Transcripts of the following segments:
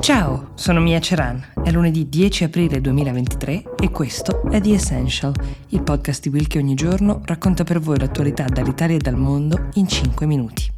Ciao, sono Mia Ceran. È lunedì 10 aprile 2023 e questo è The Essential, il podcast di Will che ogni giorno racconta per voi l'attualità dall'Italia e dal mondo in 5 minuti.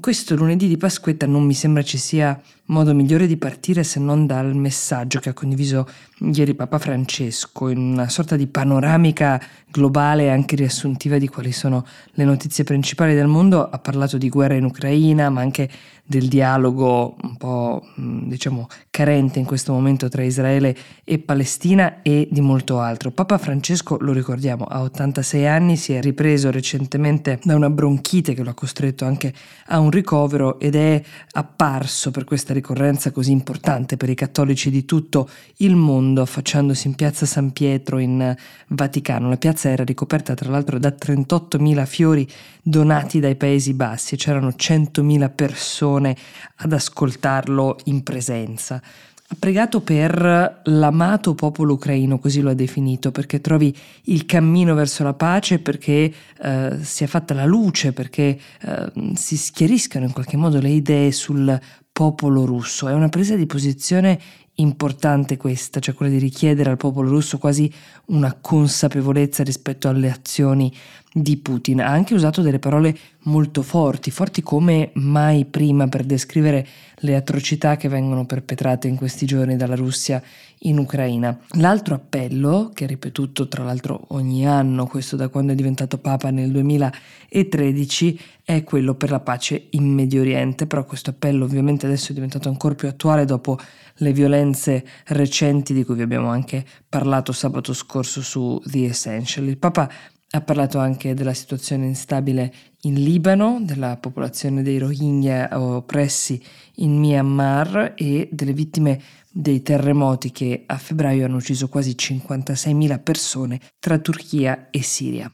Questo lunedì di Pasquetta non mi sembra ci sia modo migliore di partire se non dal messaggio che ha condiviso ieri Papa Francesco in una sorta di panoramica globale e anche riassuntiva di quali sono le notizie principali del mondo. Ha parlato di guerra in Ucraina, ma anche del dialogo un po' diciamo carente in questo momento tra Israele e Palestina e di molto altro. Papa Francesco, lo ricordiamo, ha 86 anni, si è ripreso recentemente da una bronchite che lo ha costretto anche a un ricovero ed è apparso per questa ricorrenza così importante per i cattolici di tutto il mondo, affacciandosi in piazza San Pietro in Vaticano. La piazza era ricoperta tra l'altro da 38.000 fiori donati dai Paesi Bassi e c'erano 100.000 persone ad ascoltarlo in presenza. Ha pregato per l'amato popolo ucraino, così lo ha definito, perché trovi il cammino verso la pace, perché eh, sia fatta la luce, perché eh, si schiariscano in qualche modo le idee sul popolo russo. È una presa di posizione importante questa, cioè quella di richiedere al popolo russo quasi una consapevolezza rispetto alle azioni di Putin. Ha anche usato delle parole molto forti, forti come mai prima per descrivere le atrocità che vengono perpetrate in questi giorni dalla Russia in Ucraina. L'altro appello, che è ripetuto tra l'altro ogni anno, questo da quando è diventato Papa nel 2013, è quello per la pace in Medio Oriente, però questo appello ovviamente adesso è diventato ancora più attuale dopo le violenze recenti di cui vi abbiamo anche parlato sabato scorso su The Essential. Il Papa ha parlato anche della situazione instabile in Libano, della popolazione dei Rohingya oppressi in Myanmar e delle vittime dei terremoti che a febbraio hanno ucciso quasi 56.000 persone tra Turchia e Siria.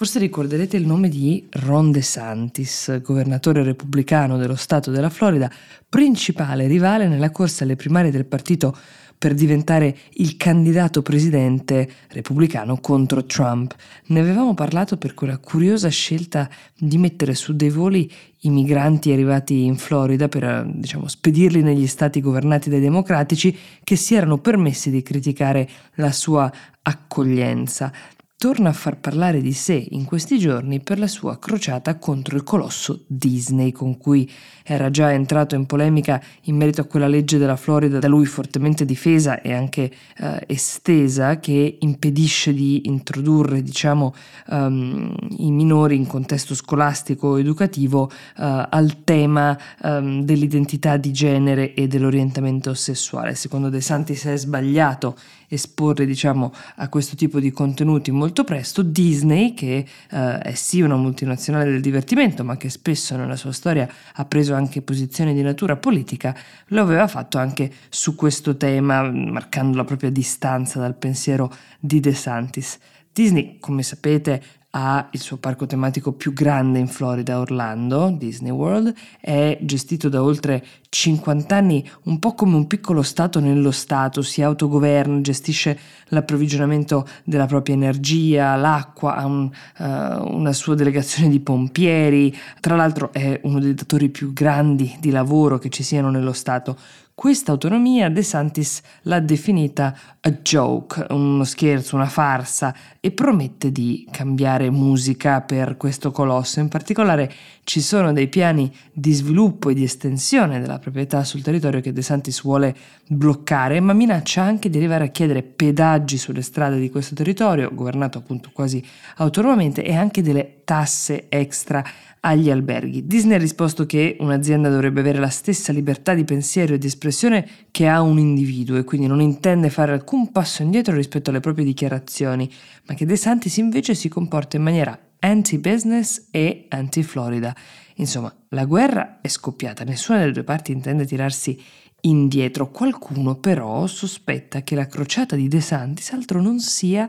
Forse ricorderete il nome di Ron DeSantis, governatore repubblicano dello stato della Florida, principale rivale nella corsa alle primarie del partito per diventare il candidato presidente repubblicano contro Trump. Ne avevamo parlato per quella curiosa scelta di mettere su dei voli i migranti arrivati in Florida per diciamo, spedirli negli stati governati dai democratici che si erano permessi di criticare la sua accoglienza torna a far parlare di sé in questi giorni per la sua crociata contro il colosso Disney, con cui era già entrato in polemica in merito a quella legge della Florida da lui fortemente difesa e anche eh, estesa che impedisce di introdurre diciamo, um, i minori in contesto scolastico educativo uh, al tema um, dell'identità di genere e dell'orientamento sessuale. Secondo De Santis è sbagliato esporre diciamo, a questo tipo di contenuti molto presto, Disney, che eh, è sì una multinazionale del divertimento, ma che spesso nella sua storia ha preso anche posizioni di natura politica, lo aveva fatto anche su questo tema, marcando la propria distanza dal pensiero di De Santis. Disney, come sapete, ha il suo parco tematico più grande in Florida, Orlando, Disney World, è gestito da oltre 50 anni, un po' come un piccolo Stato nello Stato, si autogoverna, gestisce l'approvvigionamento della propria energia, l'acqua, ha un, uh, una sua delegazione di pompieri, tra l'altro è uno dei datori più grandi di lavoro che ci siano nello Stato. Questa autonomia De Santis l'ha definita a joke, uno scherzo, una farsa e promette di cambiare musica per questo colosso. In particolare ci sono dei piani di sviluppo e di estensione della proprietà sul territorio che De Santis vuole bloccare, ma minaccia anche di arrivare a chiedere pedaggi sulle strade di questo territorio, governato appunto quasi autonomamente, e anche delle tasse extra agli alberghi. Disney ha risposto che un'azienda dovrebbe avere la stessa libertà di pensiero e di espressione che ha un individuo e quindi non intende fare alcun passo indietro rispetto alle proprie dichiarazioni, ma che De Santis invece si comporta in maniera anti-business e anti-Florida. Insomma, la guerra è scoppiata, nessuna delle due parti intende tirarsi indietro. Qualcuno però sospetta che la crociata di De Santis altro non sia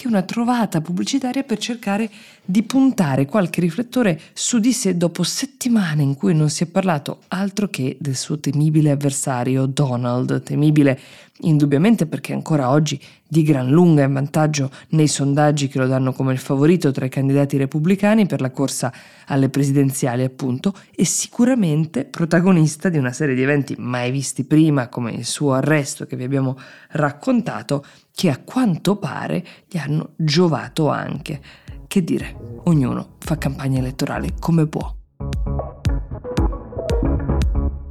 che una trovata pubblicitaria per cercare di puntare qualche riflettore su di sé dopo settimane in cui non si è parlato altro che del suo temibile avversario Donald, temibile indubbiamente perché ancora oggi di gran lunga in vantaggio nei sondaggi che lo danno come il favorito tra i candidati repubblicani per la corsa alle presidenziali appunto e sicuramente protagonista di una serie di eventi mai visti prima come il suo arresto che vi abbiamo raccontato che a quanto pare gli hanno giovato anche. Che dire, ognuno fa campagna elettorale come può.